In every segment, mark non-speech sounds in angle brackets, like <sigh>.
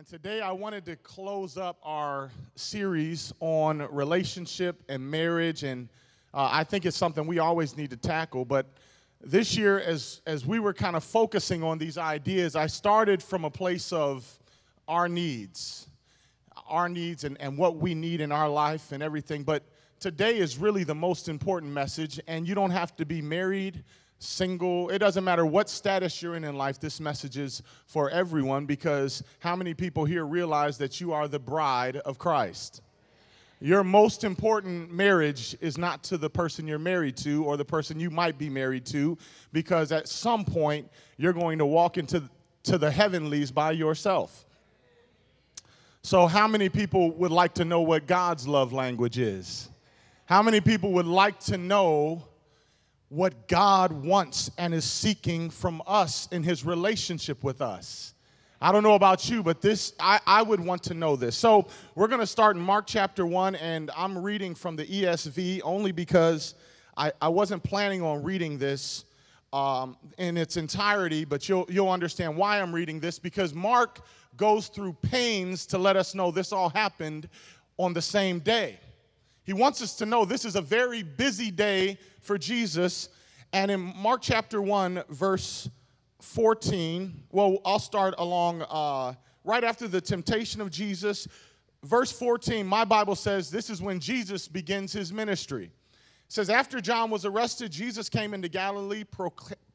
And today I wanted to close up our series on relationship and marriage. And uh, I think it's something we always need to tackle. But this year, as, as we were kind of focusing on these ideas, I started from a place of our needs, our needs and, and what we need in our life and everything. But today is really the most important message. And you don't have to be married single, it doesn't matter what status you're in in life, this message is for everyone because how many people here realize that you are the bride of Christ? Your most important marriage is not to the person you're married to or the person you might be married to because at some point you're going to walk into to the heavenlies by yourself. So, how many people would like to know what God's love language is? How many people would like to know what God wants and is seeking from us in his relationship with us. I don't know about you, but this, I, I would want to know this. So we're going to start in Mark chapter 1, and I'm reading from the ESV only because I, I wasn't planning on reading this um, in its entirety, but you'll, you'll understand why I'm reading this because Mark goes through pains to let us know this all happened on the same day. He wants us to know this is a very busy day for Jesus. And in Mark chapter 1, verse 14, well, I'll start along uh, right after the temptation of Jesus. Verse 14, my Bible says this is when Jesus begins his ministry. It says, After John was arrested, Jesus came into Galilee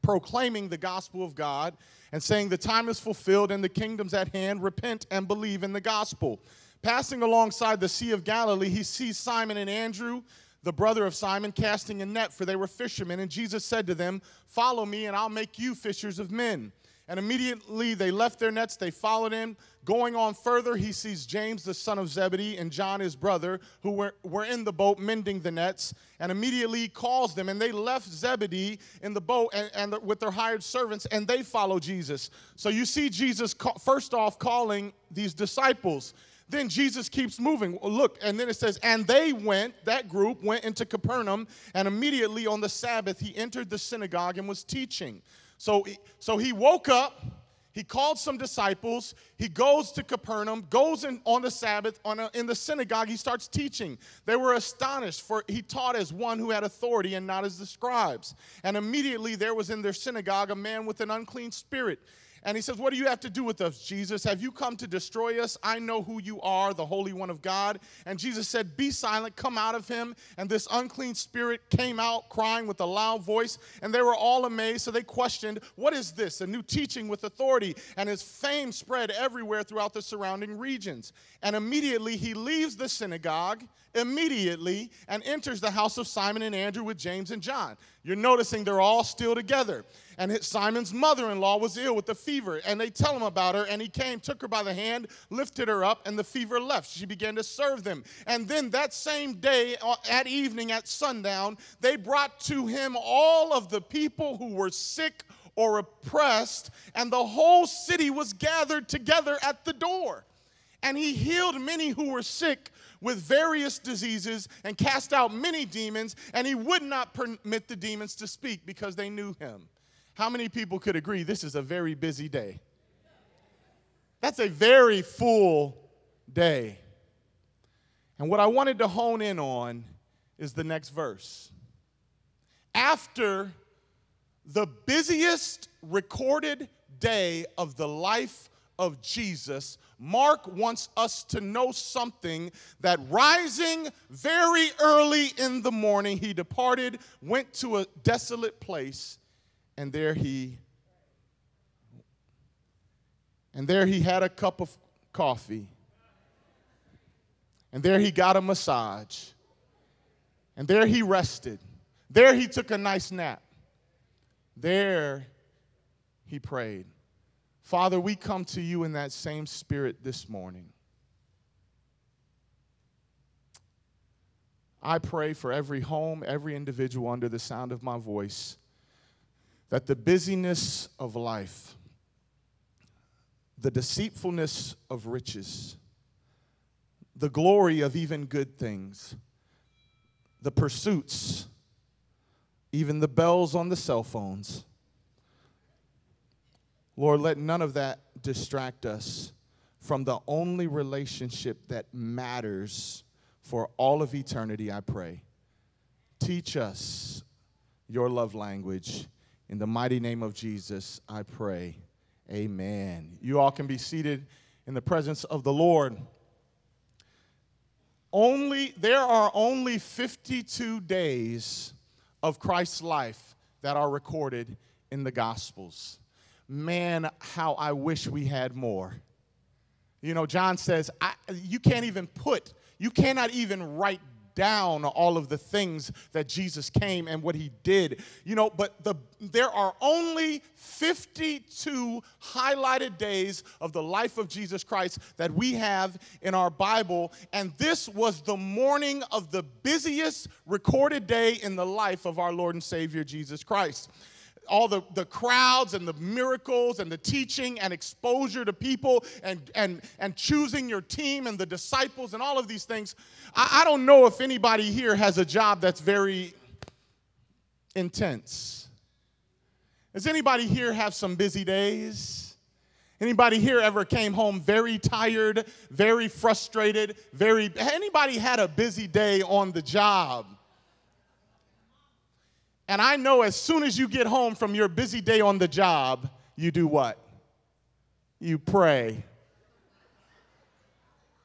proclaiming the gospel of God and saying, The time is fulfilled and the kingdom's at hand. Repent and believe in the gospel. Passing alongside the Sea of Galilee, he sees Simon and Andrew, the brother of Simon, casting a net, for they were fishermen. And Jesus said to them, Follow me, and I'll make you fishers of men. And immediately they left their nets, they followed him. Going on further, he sees James, the son of Zebedee, and John, his brother, who were, were in the boat mending the nets. And immediately he calls them, and they left Zebedee in the boat and, and with their hired servants, and they follow Jesus. So you see Jesus, call, first off, calling these disciples. Then Jesus keeps moving. Look, and then it says, and they went, that group went into Capernaum, and immediately on the Sabbath he entered the synagogue and was teaching. So, so he woke up, he called some disciples, he goes to Capernaum, goes in on the Sabbath, on a, in the synagogue, he starts teaching. They were astonished, for he taught as one who had authority and not as the scribes. And immediately there was in their synagogue a man with an unclean spirit and he says, What do you have to do with us, Jesus? Have you come to destroy us? I know who you are, the Holy One of God. And Jesus said, Be silent, come out of him. And this unclean spirit came out crying with a loud voice. And they were all amazed. So they questioned, What is this? A new teaching with authority. And his fame spread everywhere throughout the surrounding regions. And immediately he leaves the synagogue, immediately, and enters the house of Simon and Andrew with James and John. You're noticing they're all still together and Simon's mother in law was ill with a fever. And they tell him about her, and he came, took her by the hand, lifted her up, and the fever left. She began to serve them. And then that same day, uh, at evening, at sundown, they brought to him all of the people who were sick or oppressed, and the whole city was gathered together at the door. And he healed many who were sick with various diseases and cast out many demons, and he would not permit the demons to speak because they knew him. How many people could agree this is a very busy day? That's a very full day. And what I wanted to hone in on is the next verse. After the busiest recorded day of the life of Jesus, Mark wants us to know something that rising very early in the morning, he departed, went to a desolate place, and there he and there he had a cup of coffee. And there he got a massage. And there he rested. There he took a nice nap. There he prayed. Father, we come to you in that same spirit this morning. I pray for every home, every individual under the sound of my voice that the busyness of life, the deceitfulness of riches, the glory of even good things, the pursuits, even the bells on the cell phones, Lord, let none of that distract us from the only relationship that matters for all of eternity, I pray. Teach us your love language. In the mighty name of Jesus, I pray. Amen. You all can be seated in the presence of the Lord. Only there are only 52 days of Christ's life that are recorded in the Gospels. Man, how I wish we had more. You know, John says, you can't even put, you cannot even write down all of the things that Jesus came and what he did. You know, but the there are only 52 highlighted days of the life of Jesus Christ that we have in our Bible and this was the morning of the busiest recorded day in the life of our Lord and Savior Jesus Christ all the, the crowds and the miracles and the teaching and exposure to people and, and, and choosing your team and the disciples and all of these things. I, I don't know if anybody here has a job that's very intense. Does anybody here have some busy days? Anybody here ever came home very tired, very frustrated, very anybody had a busy day on the job? And I know as soon as you get home from your busy day on the job, you do what? You pray.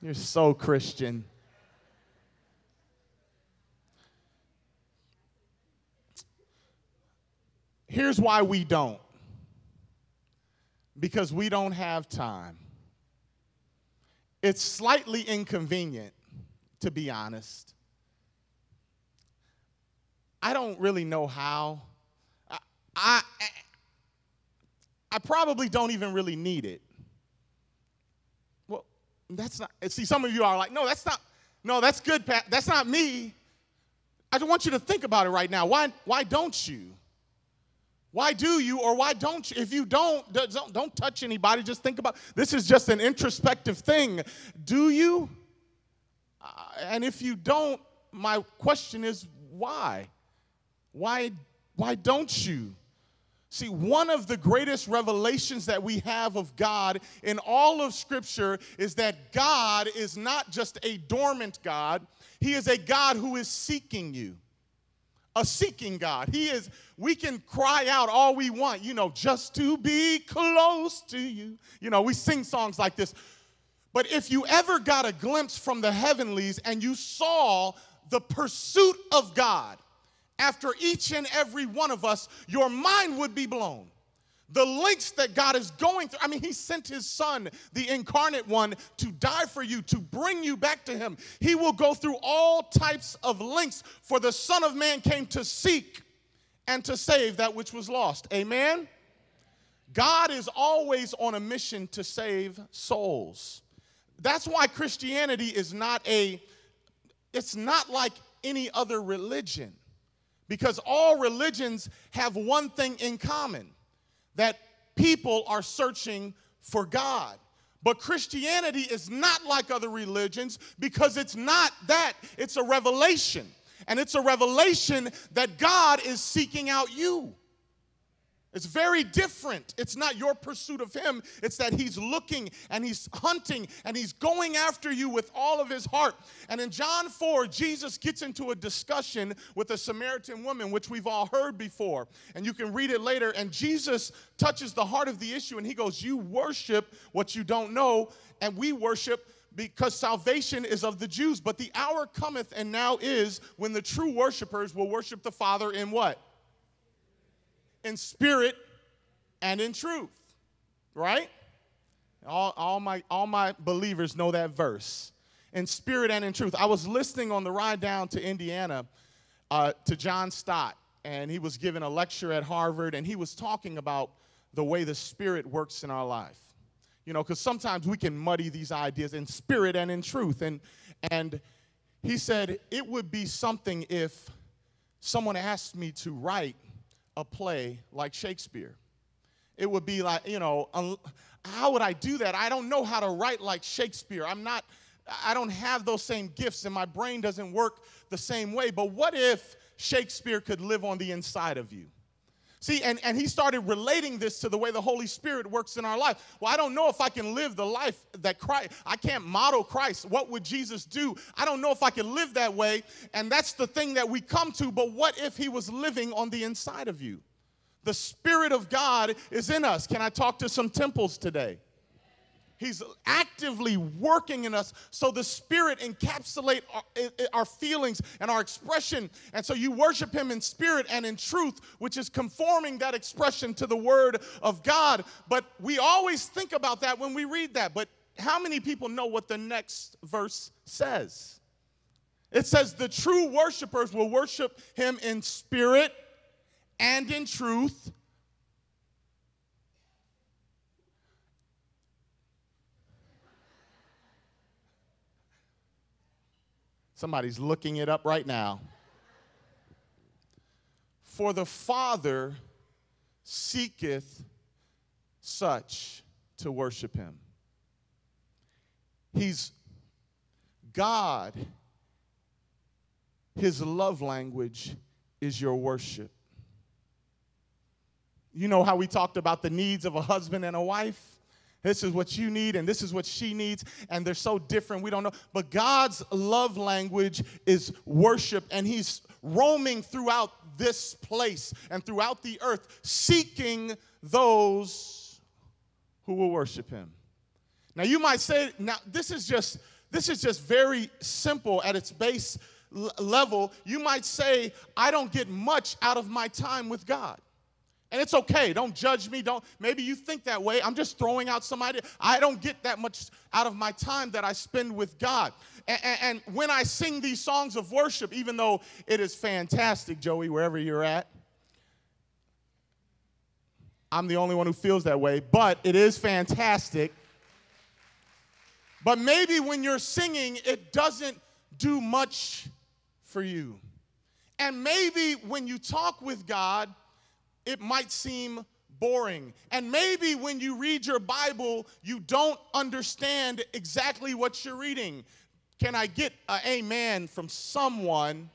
You're so Christian. Here's why we don't because we don't have time. It's slightly inconvenient, to be honest. I don't really know how. I, I, I probably don't even really need it. Well, that's not, see, some of you are like, no, that's not, no, that's good, Pat. That's not me. I just want you to think about it right now. Why, why don't you? Why do you or why don't you? If you don't, don't, don't touch anybody. Just think about this is just an introspective thing. Do you? Uh, and if you don't, my question is why? Why, why don't you? See, one of the greatest revelations that we have of God in all of Scripture is that God is not just a dormant God, He is a God who is seeking you. A seeking God. He is, we can cry out all we want, you know, just to be close to you. You know, we sing songs like this. But if you ever got a glimpse from the heavenlies and you saw the pursuit of God, after each and every one of us, your mind would be blown. The lengths that God is going through. I mean, He sent His Son, the incarnate one, to die for you, to bring you back to Him. He will go through all types of lengths, for the Son of Man came to seek and to save that which was lost. Amen? God is always on a mission to save souls. That's why Christianity is not a, it's not like any other religion. Because all religions have one thing in common that people are searching for God. But Christianity is not like other religions because it's not that, it's a revelation. And it's a revelation that God is seeking out you. It's very different. It's not your pursuit of him, it's that he's looking and he's hunting and he's going after you with all of his heart. And in John 4, Jesus gets into a discussion with a Samaritan woman, which we've all heard before. And you can read it later. And Jesus touches the heart of the issue and he goes, You worship what you don't know, and we worship because salvation is of the Jews. But the hour cometh and now is when the true worshipers will worship the Father in what? In spirit and in truth, right? All, all, my, all my believers know that verse. In spirit and in truth. I was listening on the ride down to Indiana uh, to John Stott, and he was giving a lecture at Harvard, and he was talking about the way the spirit works in our life. You know, because sometimes we can muddy these ideas in spirit and in truth. And, and he said, it would be something if someone asked me to write a play like Shakespeare. It would be like, you know, how would I do that? I don't know how to write like Shakespeare. I'm not, I don't have those same gifts and my brain doesn't work the same way. But what if Shakespeare could live on the inside of you? See, and, and he started relating this to the way the Holy Spirit works in our life. Well, I don't know if I can live the life that Christ, I can't model Christ. What would Jesus do? I don't know if I can live that way. And that's the thing that we come to. But what if he was living on the inside of you? The Spirit of God is in us. Can I talk to some temples today? He's actively working in us so the Spirit encapsulate our, our, feelings and our expression. And so you worship Him in spirit and in truth, which is conforming that expression to the Word of God. But we always think about that when we read that. But how many people know what the next verse says? It says, The true worshipers will worship Him in spirit and in truth Somebody's looking it up right now. For the Father seeketh such to worship him. He's God. His love language is your worship. You know how we talked about the needs of a husband and a wife? This is what you need, and this is what she needs, and they're so different. We don't know. But God's love language is worship, and He's roaming throughout this place and throughout the earth, seeking those who will worship Him. Now, you might say, now, this is just. This is just very simple at its base level. You might say, I don't get much out of my time with God. And it's okay. Don't judge me. Don't maybe you think that way. I'm just throwing out some idea. I don't get that much out of my time that I spend with God. And, and, and when I sing these songs of worship, even though it is fantastic, Joey, wherever you're at, I'm the only one who feels that way, but it is fantastic. But maybe when you're singing, it doesn't do much for you. And maybe when you talk with God, it might seem boring. And maybe when you read your Bible, you don't understand exactly what you're reading. Can I get an amen from someone?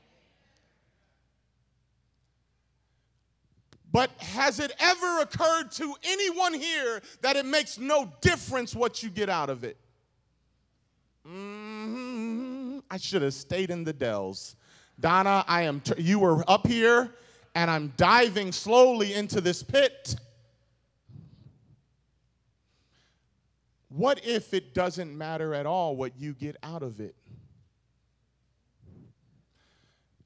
But has it ever occurred to anyone here that it makes no difference what you get out of it? Mm-hmm. I should have stayed in the Dells. Donna, I am. T- you were up here and I'm diving slowly into this pit. What if it doesn't matter at all what you get out of it?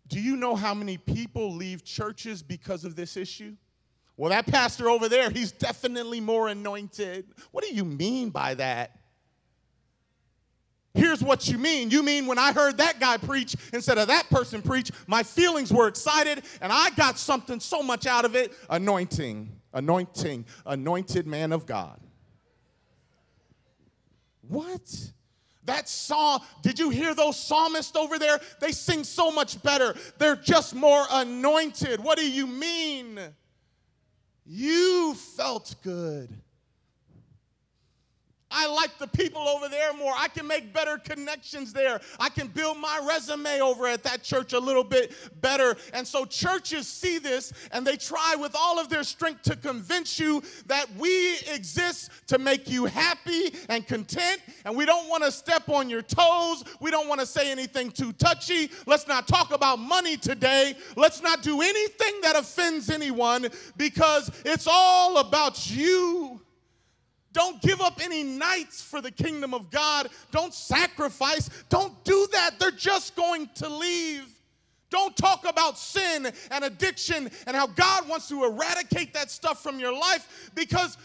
Do you know how many people leave churches because of this issue? Well, that pastor over there, he's definitely more anointed. What do you mean by that? Here's what you mean. You mean when I heard that guy preach instead of that person preach, my feelings were excited and I got something so much out of it. Anointing, anointing, anointed man of God. What? That song, did you hear those psalmists over there? They sing so much better. They're just more anointed. What do you mean? You felt good. I like the people over there more. I can make better connections there. I can build my resume over at that church a little bit better. And so churches see this and they try with all of their strength to convince you that we exist to make you happy and content. And we don't want to step on your toes. We don't want to say anything too touchy. Let's not talk about money today. Let's not do anything that offends anyone because it's all about you. Don't give up any nights for the kingdom of God. Don't sacrifice. Don't do that. They're just going to leave. Don't talk about sin and addiction and how God wants to eradicate that stuff from your life because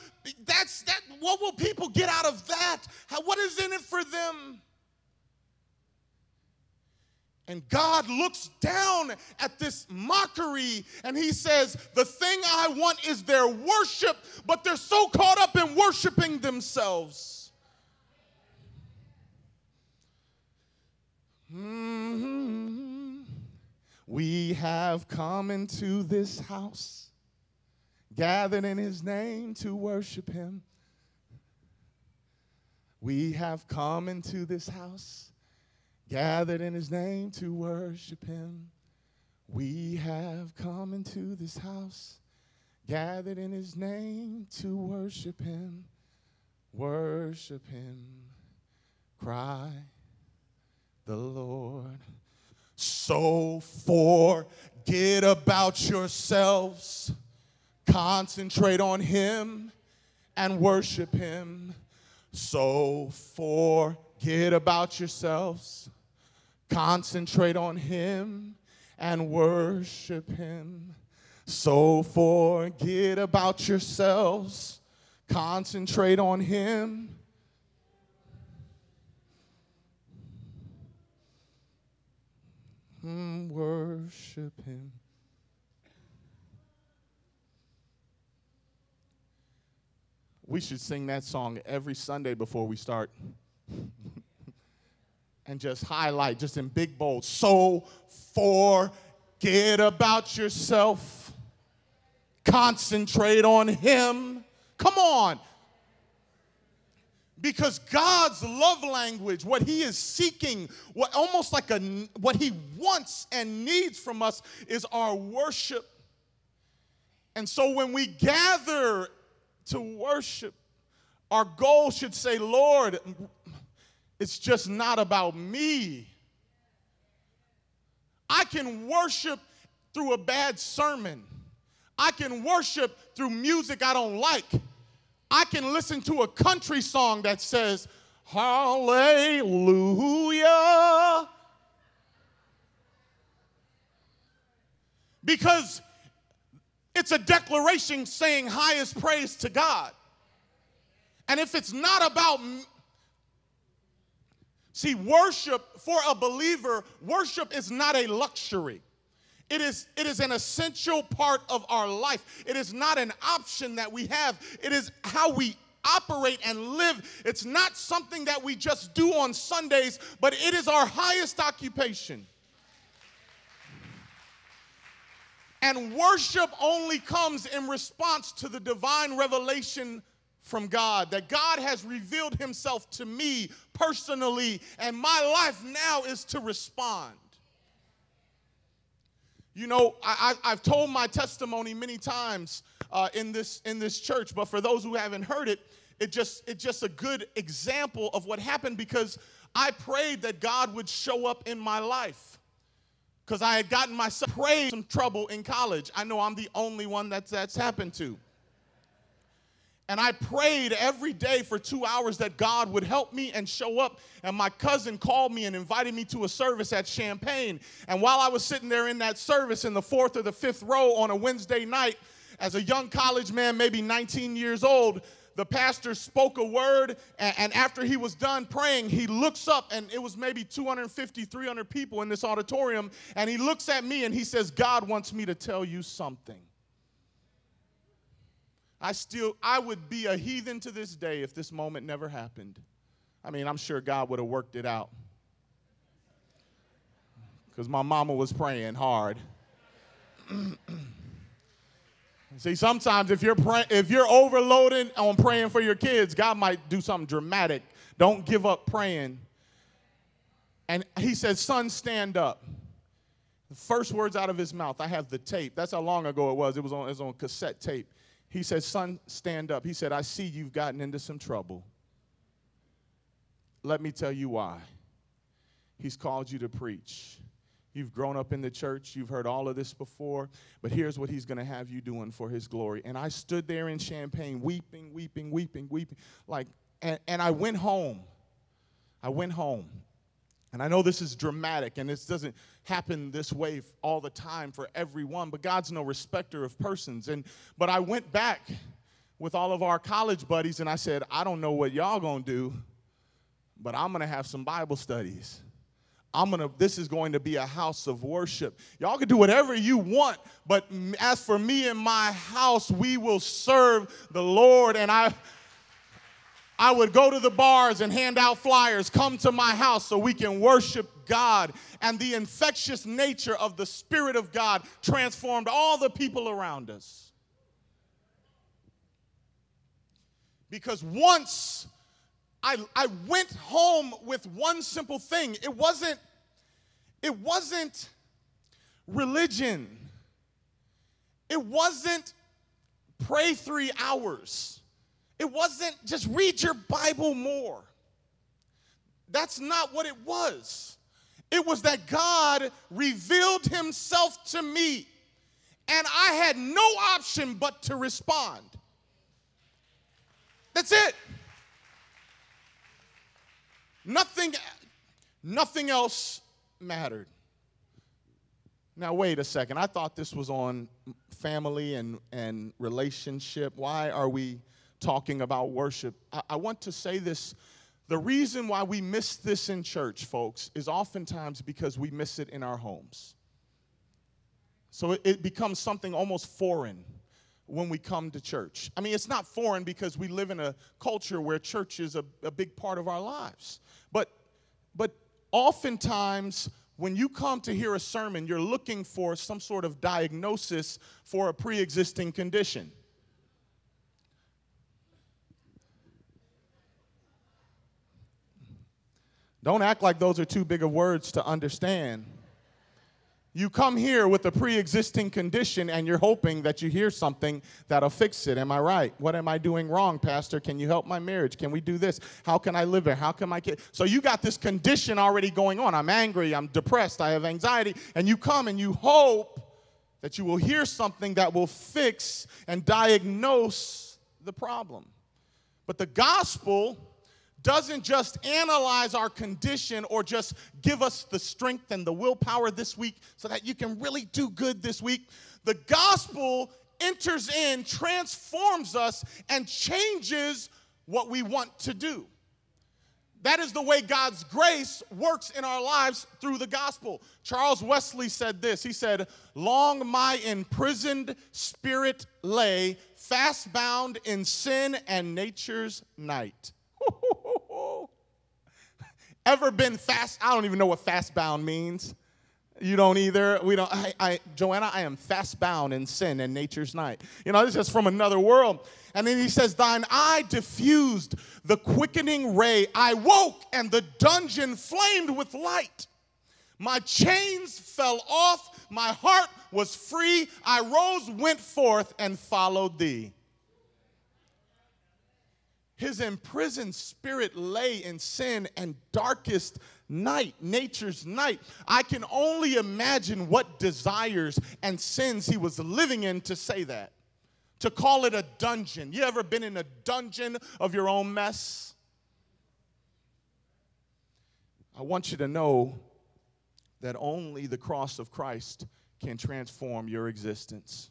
that's that what will people get out of that? How, what is in it for them? And God looks down at this mockery and he says, The thing I want is their worship, but they're so caught up in worshiping themselves. Mm-hmm. We have come into this house, gathered in his name to worship him. We have come into this house gathered in his name to worship him. We have come into this house, gathered in his name to worship him, worship him, cry the Lord. So forget about yourselves, concentrate on him and worship him. So forget about yourselves, concentrate on him and worship him. So forget about yourselves, concentrate on him. Mm, worship him. We should sing that song every Sunday before we start. <laughs> and just highlight, just in big bold. So forget about yourself. Concentrate on Him. Come on. Because God's love language, what He is seeking, what almost like a what He wants and needs from us is our worship. And so when we gather to worship, our goal should say, Lord, it's just not about me. I can worship through a bad sermon. I can worship through music I don't like. I can listen to a country song that says, Hallelujah. Because it's a declaration saying highest praise to God. And if it's not about, see, worship for a believer, worship is not a luxury. It is, it is an essential part of our life. It is not an option that we have. It is how we operate and live. It's not something that we just do on Sundays, but it is our highest occupation. And worship only comes in response to the divine revelation from God, that God has revealed himself to me personally, and my life now is to respond. You know, I, have told my testimony many times uh, in, this, in this church, but for those who haven't heard it, it just, it's just a good example of what happened because I prayed that God would show up in my life because I had gotten myself prayed some trouble in college. I know I'm the only one that's, that's happened to. And I prayed every day for two hours that God would help me and show up. And my cousin called me and invited me to a service at Champaign. And while I was sitting there in that service in the fourth or the fifth row on a Wednesday night, as a young college man, maybe 19 years old, the pastor spoke a word, and, and, after he was done praying, he looks up, and it was maybe 250, 300 people in this auditorium, and he looks at me and he says, God wants me to tell you something. I still, I would be a heathen to this day if this moment never happened. I mean, I'm sure God would have worked it out. Because my mama was praying hard. <clears throat> See, sometimes if you're pray- if you're overloaded on praying for your kids, God might do something dramatic. Don't give up praying. And he said, "Son, stand up." The first words out of his mouth, I have the tape. That's how long ago it was. It was on, it was on cassette tape. He said, Son, stand up. He said, I see you've gotten into some trouble. Let me tell you why. He's called you to preach. You've grown up in the church, you've heard all of this before, but here's what he's going to have you doing for his glory. And I stood there in Champaign, weeping, weeping, weeping, weeping, like, and, and I went home. I went home. And I know this is dramatic and this doesn't happen this way all the time for everyone, but God's no respecter of persons. And but I went back with all of our college buddies and I said, I don't know what y'all gonna do, but I'm gonna have some Bible studies. I'm gonna, this is going to be a house of worship. Y'all can do whatever you want, but as for me and my house, we will serve the Lord. And I, I would go to the bars and hand out flyers, come to my house so we can worship God. And the infectious nature of the Spirit of God transformed all the people around us. Because once I, I went home with one simple thing. It wasn't, it wasn't religion. It wasn't pray three hours. It wasn't just read your Bible more. That's not what it was. It was that God revealed himself to me, and I had no option but to respond. That's it. Nothing, nothing else mattered. Now, wait a second. I thought this was on family and, and relationship. Why are we talking about worship? I, I want to say this. The reason why we miss this in church, folks, is oftentimes because we miss it in our homes. So it, it becomes something almost foreign when we come to church. I mean, it's not foreign because we live in a culture where church is a, a big part of our lives. But, but oftentimes, when you come to hear a sermon, you're looking for some sort of diagnosis for a pre existing condition. Don't act like those are too big of words to understand. You come here with a pre existing condition and you're hoping that you hear something that'll fix it. Am I right? What am I doing wrong, Pastor? Can you help my marriage? Can we do this? How can I live there? How can my kid? So you got this condition already going on. I'm angry, I'm depressed, I have anxiety. And you come and you hope that you will hear something that will fix and diagnose the problem. But the gospel doesn't just analyze our condition or just give us the strength and the willpower this week so that you can really do good this week. The gospel enters in, transforms us, and changes what we want to do. That is the way God's grace works in our lives through the gospel. Charles Wesley said this He said, Long my imprisoned spirit lay, fast bound in sin and nature's night. Ever been fast? I don't even know what fast bound means. You don't either. We don't. I, I, Joanna, I am fast bound in sin and nature's night. You know, this is from another world. And then he says, Thine eye diffused the quickening ray. I woke, and the dungeon flamed with light. My chains fell off. My heart was free. I rose, went forth, and followed thee. His imprisoned spirit lay in sin and darkest night, nature's night. I can only imagine what desires and sins he was living in to say that. To call it a dungeon. You ever been in a dungeon of your own mess? I want you to know that only the cross of Christ can transform your existence.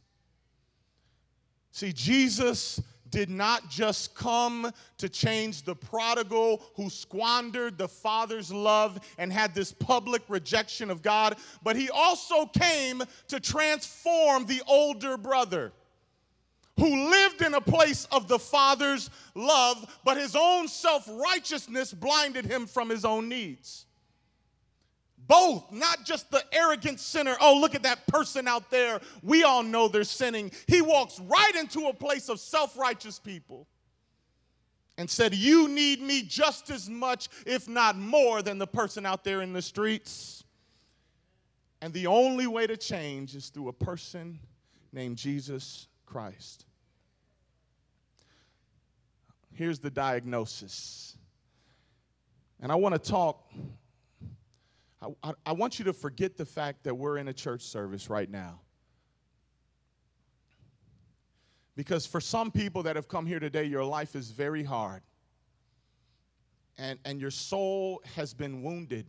See, Jesus did not just come to change the prodigal who squandered the father's love and had this public rejection of God, but he also came to transform the older brother who lived in a place of the father's love, but his own self righteousness blinded him from his own needs. Both, not just the arrogant sinner. Oh, look at that person out there. We all know they're sinning. He walks right into a place of self righteous people and said, You need me just as much, if not more, than the person out there in the streets. And the only way to change is through a person named Jesus Christ. Here's the diagnosis. And I want to talk I, I, want you to forget the fact that we're in a church service right now. Because for some people that have come here today, your life is very hard. And, and your soul has been wounded.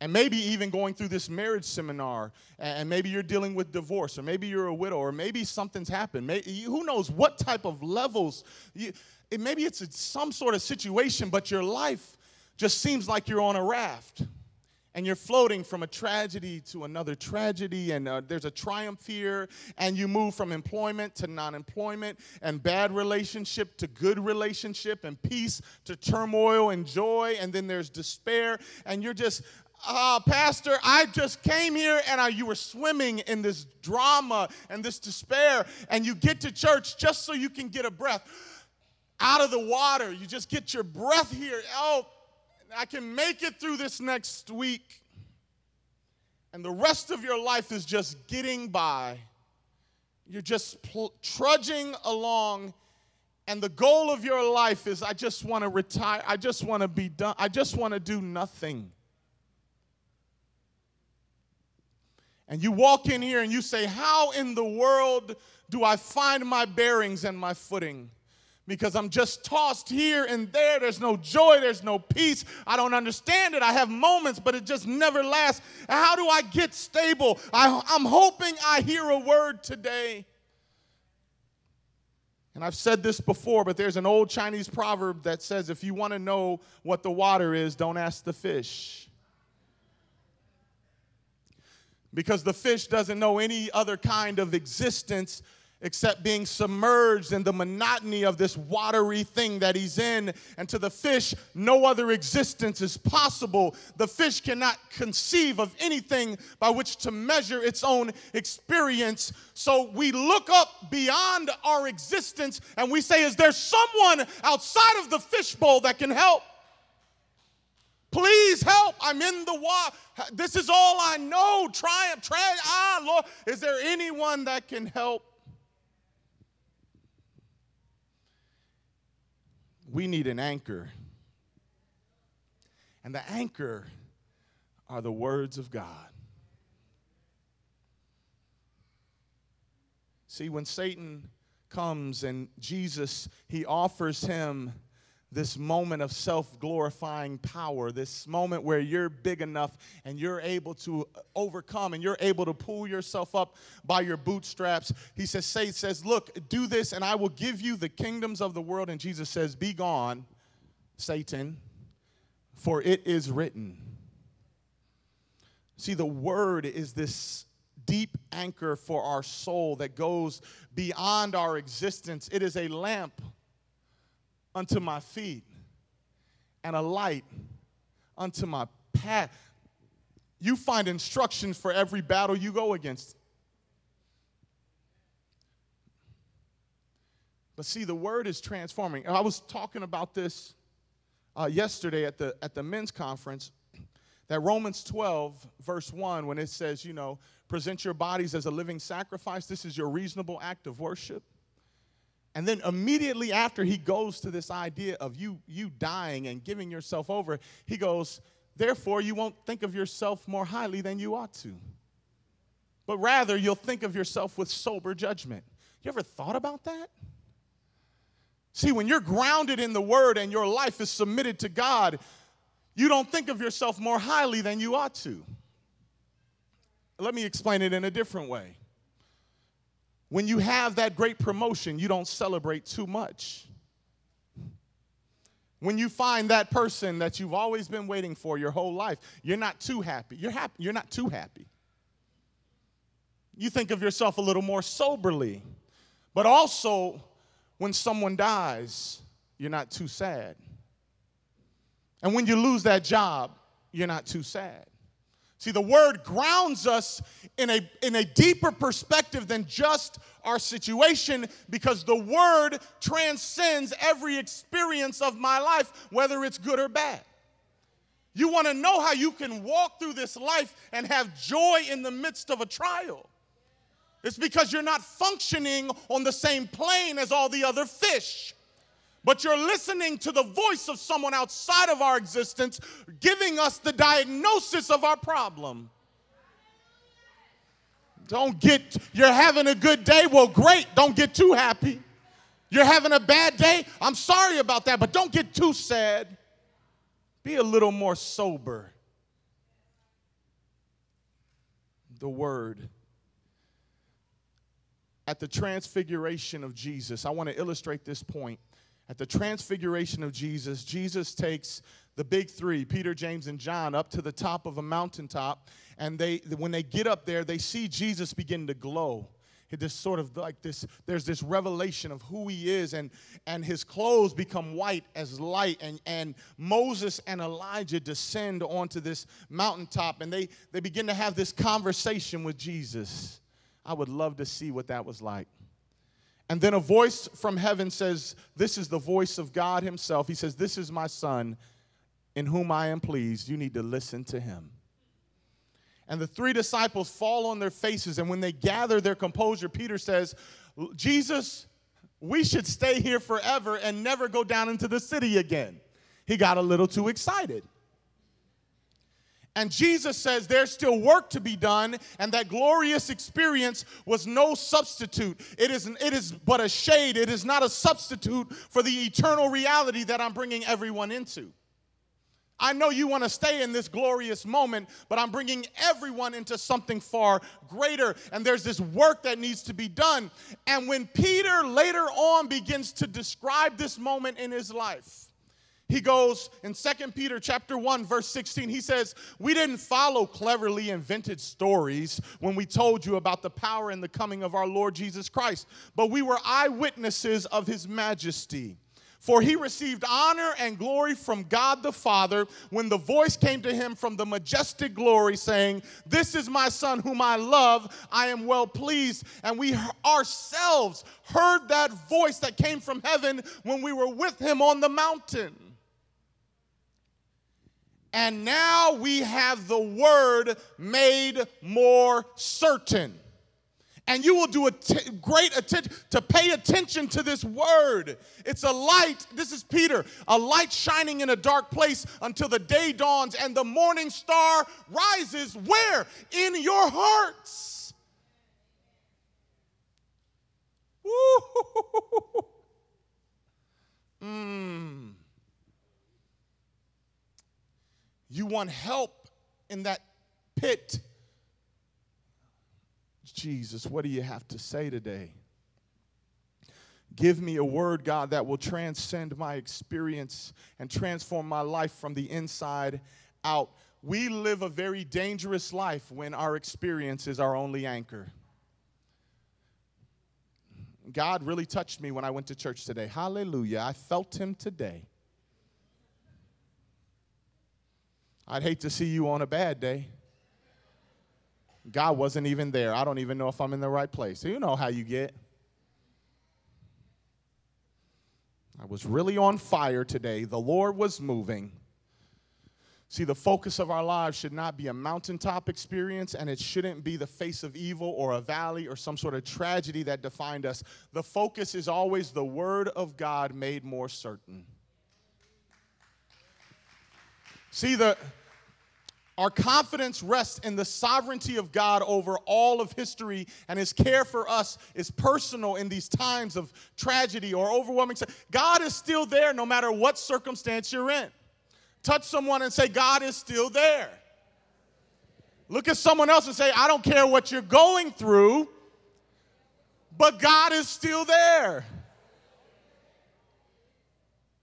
And maybe even going through this marriage seminar, and maybe you're dealing with divorce, or maybe you're a widow, or maybe something's happened. Maybe, who knows what type of levels? You, maybe it's some sort of situation, but your life just seems like you're on a raft and you're floating from a tragedy to another tragedy, and uh, there's a triumph here, and you move from employment to non employment, and bad relationship to good relationship, and peace to turmoil and joy, and then there's despair, and you're just, uh, Pastor, I just came here and I, you were swimming in this drama and this despair, and you get to church just so you can get a breath out of the water. You just get your breath here. Oh, I can make it through this next week. And the rest of your life is just getting by. you're just pl- trudging along, and the goal of your life is I just want to retire, I just want to be done, I just want to do nothing. And you walk in here and you say, How in the world do I find my bearings and my footing? Because I'm just tossed here and there. There's no joy, there's no peace. I don't understand it. I have moments, but it just never lasts. How do I get stable? I, am hoping I hear a word today. And I've said this before, but there's an old Chinese proverb that says if you want to know what the water is, don't ask the fish because the fish doesn't know any other kind of existence except being submerged in the monotony of this watery thing that he's in. And to the fish, no other existence is possible. The fish cannot conceive of anything by which to measure its own experience. So we look up beyond our existence and we say, Is there someone outside of the fishbowl that can help? Please help. I'm in the water. This is all I know. Triumph, try Ah, Lord, is there anyone that can help? We need an anchor. And the anchor are the words of God. See, when Satan comes and Jesus, he offers him this moment of self glorifying power, this moment where you're big enough and you're able to overcome and you're able to pull yourself up by your bootstraps. He says, Say, says, Look, do this and I will give you the kingdoms of the world. And Jesus says, Be gone, Satan, for it is written. See, the word is this deep anchor for our soul that goes beyond our existence. It is a lamp unto my feet and a light unto my path. You find instructions for every battle you go against. But see, the word is transforming. I was talking about this uh, yesterday at the, at the men's conference that Romans 12, verse 1, when it says, you know, present your bodies as a living sacrifice, this is your reasonable act of worship. And then immediately after he goes to this idea of you, you dying and giving yourself over, he goes, Therefore, you won't think of yourself more highly than you ought to. But rather, you'll think of yourself with sober judgment. You ever thought about that? See, when you're grounded in the word and your life is submitted to God, you don't think of yourself more highly than you ought to. Let me explain it in a different way. When you have that great promotion, you don't celebrate too much. When you find that person that you've always been waiting for your whole life, you're not too happy. You're happy. You're not too happy. You think of yourself a little more soberly. But also, when someone dies, you're not too sad. And when you lose that job, you're not too sad. See, the word grounds us in a, in a deeper perspective than just our situation because the word transcends every experience of my life, whether it's good or bad. You want to know how you can walk through this life and have joy in the midst of a trial. It's because you're not functioning on the same plane as all the other fish but you're listening to the voice of someone outside of our existence giving us the diagnosis of our problem. Don't get, you're having a good day. Well, great. Don't get too happy. You're having a bad day. I'm sorry about that, but don't get too sad. Be a little more sober. The word. At the transfiguration of Jesus, I want to illustrate this point. At the transfiguration of Jesus, Jesus takes the big three, Peter, James, and John, up to the top of a mountaintop. And they, when they get up there, they see Jesus begin to glow. This sort of like this, there's this revelation of who he is, and, and his clothes become white as light. And, and Moses and Elijah descend onto this mountaintop, and they, they begin to have this conversation with Jesus. I would love to see what that was like. And then a voice from heaven says, This is the voice of God Himself. He says, This is my son in whom I am pleased. You need to listen to him. And the three disciples fall on their faces, and when they gather their composure, Peter says, Jesus, we should stay here forever and never go down into the city again. He got a little too excited. And Jesus says there's still work to be done, and that glorious experience was no substitute. It is, it is but a shade, it is not a substitute for the eternal reality that I'm bringing everyone into. I know you want to stay in this glorious moment, but I'm bringing everyone into something far greater. And there's this work that needs to be done. And when Peter later on begins to describe this moment in his life, he goes in 2 Peter chapter 1 verse 16 he says we didn't follow cleverly invented stories when we told you about the power and the coming of our Lord Jesus Christ but we were eyewitnesses of his majesty for he received honor and glory from God the Father when the voice came to him from the majestic glory, saying, This is my Son whom I love, I am well pleased. And we ourselves heard that voice that came from heaven when we were with him on the mountain. And now we have the word made more certain and you will do a t- great attention to pay attention to this word. It's a light, this is Peter, a light shining in a dark place until the day dawns and the morning star rises. Where? In your hearts. You want help in that pit Jesus, what do you have to say today? Give me a word, God, that will transcend my experience and transform my life from the inside out. We live a very dangerous life when our experience is our only anchor. God really touched me when I went to church today. Hallelujah. I felt Him today. I'd hate to see you on a bad day. God wasn't even there. I don't even know if I'm in the right place. So you know how you get. I was really on fire today. The Lord was moving. See, the focus of our lives should not be a mountaintop experience, and it shouldn't be the face of evil or a valley or some sort of tragedy that defined us. The focus is always the Word of God made more certain. See, the, our confidence rests in the sovereignty of God over all of history, and His care for us is personal in these times of tragedy or overwhelming. God is still there no matter what circumstance you're in. Touch someone and say, God is still there. Look at someone else and say, I don't care what you're going through, but God is still there.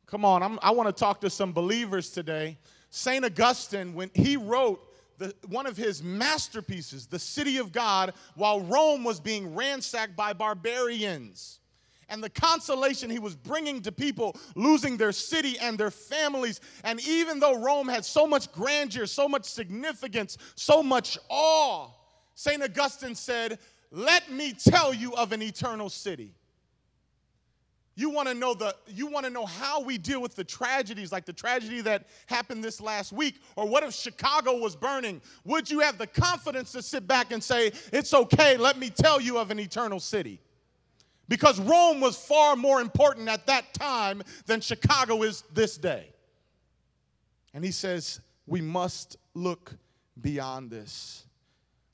Come on, I'm, i want to talk to some believers today St. Augustine, when he wrote the, one of his masterpieces, The City of God, while Rome was being ransacked by barbarians. And the consolation he was bringing to people losing their city and their families. And even though Rome had so much grandeur, so much significance, so much awe, St. Augustine said, Let me tell you of an eternal city. You want to know the you want to know how we deal with the tragedies like the tragedy that happened this last week or what if Chicago was burning? Would you have the confidence to sit back and say, "It's okay, let me tell you of an eternal city?" Because Rome was far more important at that time than Chicago is this day. And he says, "We must look beyond this."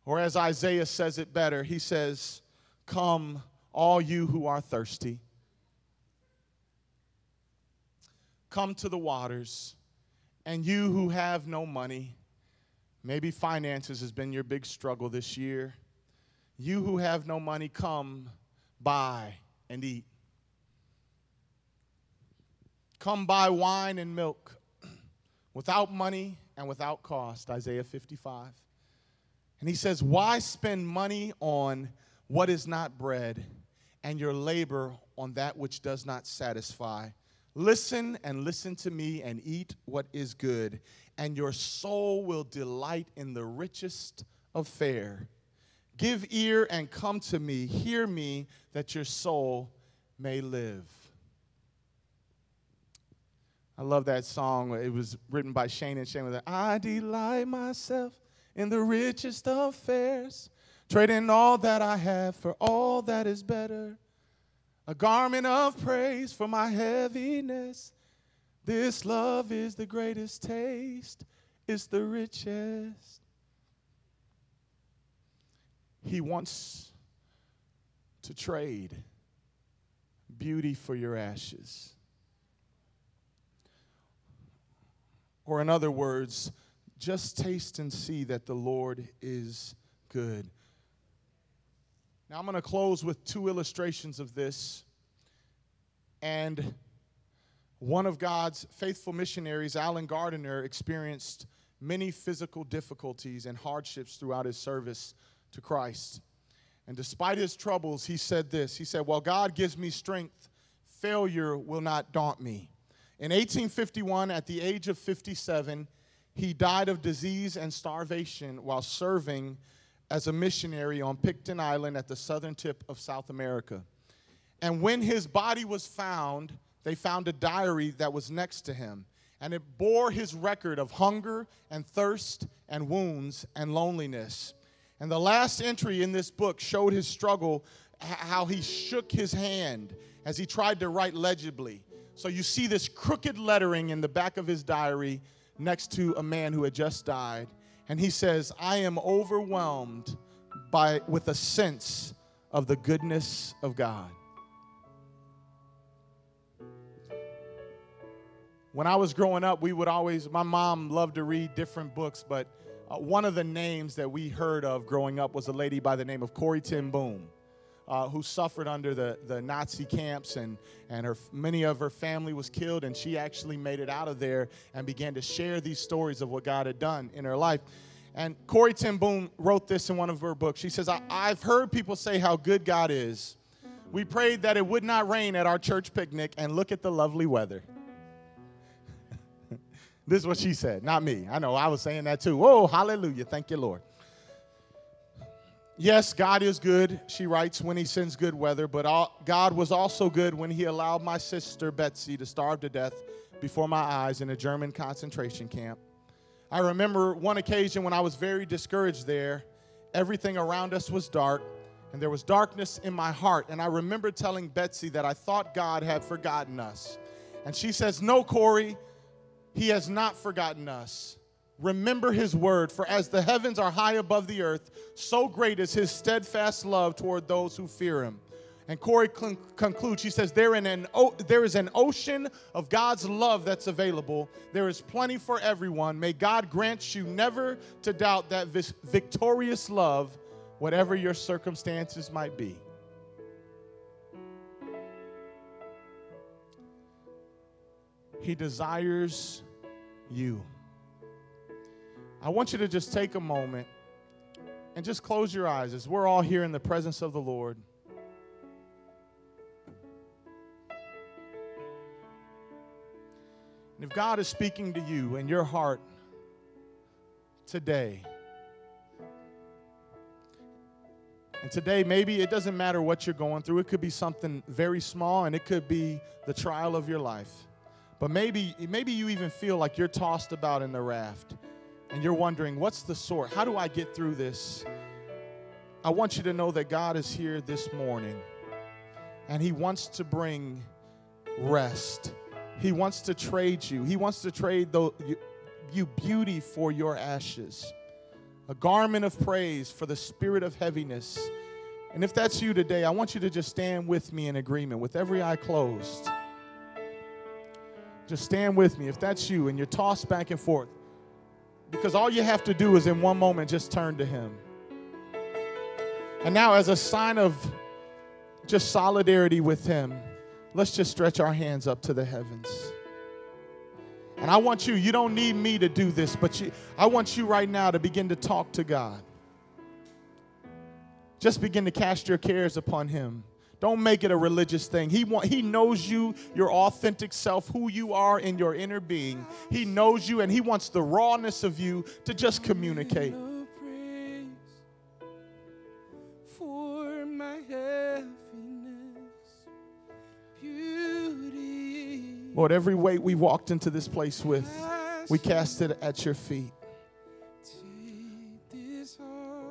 Or as Isaiah says it better, he says, "Come all you who are thirsty." Come to the waters, and you who have no money, maybe finances has been your big struggle this year. You who have no money, come, buy, and eat. Come buy wine and milk <clears throat> without money and without cost, Isaiah 55. And he says, Why spend money on what is not bread and your labor on that which does not satisfy? Listen and listen to me and eat what is good, and your soul will delight in the richest of fare. Give ear and come to me. Hear me, that your soul may live. I love that song. It was written by Shane and Shane with I delight myself in the richest of fares, trading all that I have for all that is better. A garment of praise for my heaviness. This love is the greatest taste, it's the richest. He wants to trade beauty for your ashes. Or, in other words, just taste and see that the Lord is good. Now, I'm going to close with two illustrations of this. And one of God's faithful missionaries, Alan Gardiner, experienced many physical difficulties and hardships throughout his service to Christ. And despite his troubles, he said this He said, While God gives me strength, failure will not daunt me. In 1851, at the age of 57, he died of disease and starvation while serving as a missionary on Picton Island at the southern tip of South America. And when his body was found, they found a diary that was next to him, and it bore his record of hunger and thirst and wounds and loneliness. And the last entry in this book showed his struggle, how he shook his hand as he tried to write legibly. So you see this crooked lettering in the back of his diary next to a man who had just died. And he says, I am overwhelmed by, with a sense of the goodness of God. When I was growing up, we would always, my mom loved to read different books, but uh, one of the names that we heard of growing up was a lady by the name of Corrie ten Boom uh, who suffered under the, the Nazi camps, and, and her, many of her family was killed, and she actually made it out of there and began to share these stories of what God had done in her life. And Corrie ten Boom wrote this in one of her books. She says, I've heard people say how good God is. We prayed that it would not rain at our church picnic, and look at the lovely weather. <laughs> this is what she said, not me. I know I was saying that too. Oh, hallelujah. Thank you, Lord. Yes, God is good, she writes, when He sends good weather, but all, God was also good when He allowed my sister Betsy to starve to death before my eyes in a German concentration camp. I remember one occasion when I was very discouraged there. Everything around us was dark, and there was darkness in my heart. And I remember telling Betsy that I thought God had forgotten us. And she says, No, Corrie, He has not forgotten us. Remember his word, for as the heavens are high above the earth, so great is his steadfast love toward those who fear him. And Corrie con- concludes, she says, there, an o- there is an ocean of God's love that's available. There is plenty for everyone. May God grant you never to doubt that this victorious love, whatever your circumstances might be. He desires you. I want you to just take a moment and just close your eyes as we're all here in the presence of the Lord. And if God is speaking to you in your heart today, and today, maybe it doesn't matter what you're going through. It could be something very small, and it could be the trial of your life. But maybe, maybe you even feel like you're tossed about in the raft and you're wondering, what's the sort? How do I get through this? I want you to know that God is here this morning and He wants to bring rest. He wants to trade you. He wants to trade the, you beauty for your ashes, a garment of praise for the spirit of heaviness. And if that's you today, I want you to just stand with me in agreement with every eye closed. Just stand with me. If that's you and you're tossed back and forth, because all you have to do is in one moment just turn to Him. And now, as a sign of just solidarity with Him, let's just stretch our hands up to the heavens. And I want you, you don't need me to do this, but you, I want you right now to begin to talk to God. Just begin to cast your cares upon Him. Don't make it a religious thing. He, want, he knows you, your authentic self, who you are in your inner being. He knows you and He wants the rawness of you to just communicate. Lord, every weight we walked into this place with, we cast it at your feet.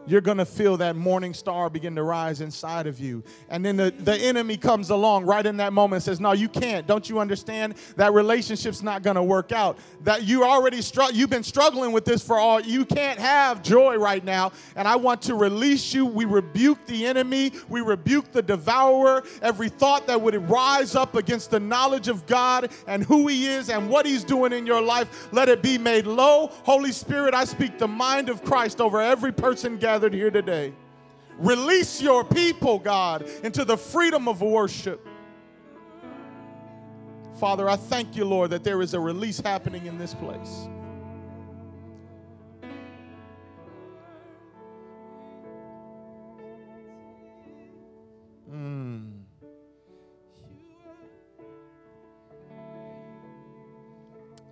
You're going to feel that morning star begin to rise inside of you. And then the, the enemy comes along right in that moment and says, No, you can't. Don't you understand? That relationship's not going to work out. That you already str- you've been struggling with this for all. You can't have joy right now. And I want to release you. We rebuke the enemy, we rebuke the devourer, every thought that would rise up against the knowledge of God and who He is and what He's doing in your life. Let it be made low. Holy Spirit, I speak the mind of Christ over every person gathered gathered here today. Release your people, God, into the freedom of worship. Father, I thank you, Lord, that there is a release happening in this place. Mm.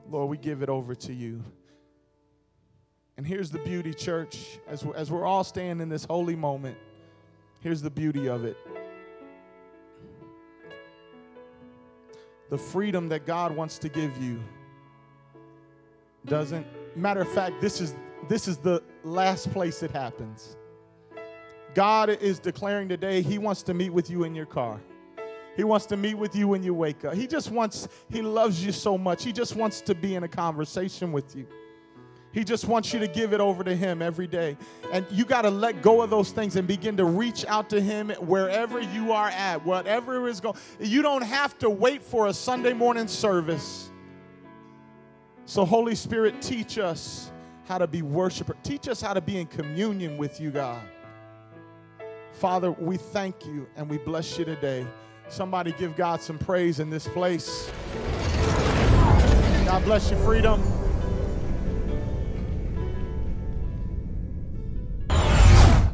Lord, we give it over to you. And here's the beauty, church, as, as we're all standing in this holy moment, here's the beauty of it. The freedom that God wants to give you doesn't matter of fact this is this is the last place it happens. God is declaring today he wants to meet with you in your car. He wants to meet with you when you wake up. He just wants he loves you so much. He just wants to be in a conversation with you he just wants you to give it over to Him every day. And you got to let go of those things and begin to reach out to Him wherever you are at, whatever is going. You don't have to wait for a Sunday morning service. So, Holy Spirit, teach us how to be worshiper. Teach us how to be in communion with you, God. Father, we thank you and we bless you today. Somebody give God some praise in this place. God bless you, freedom.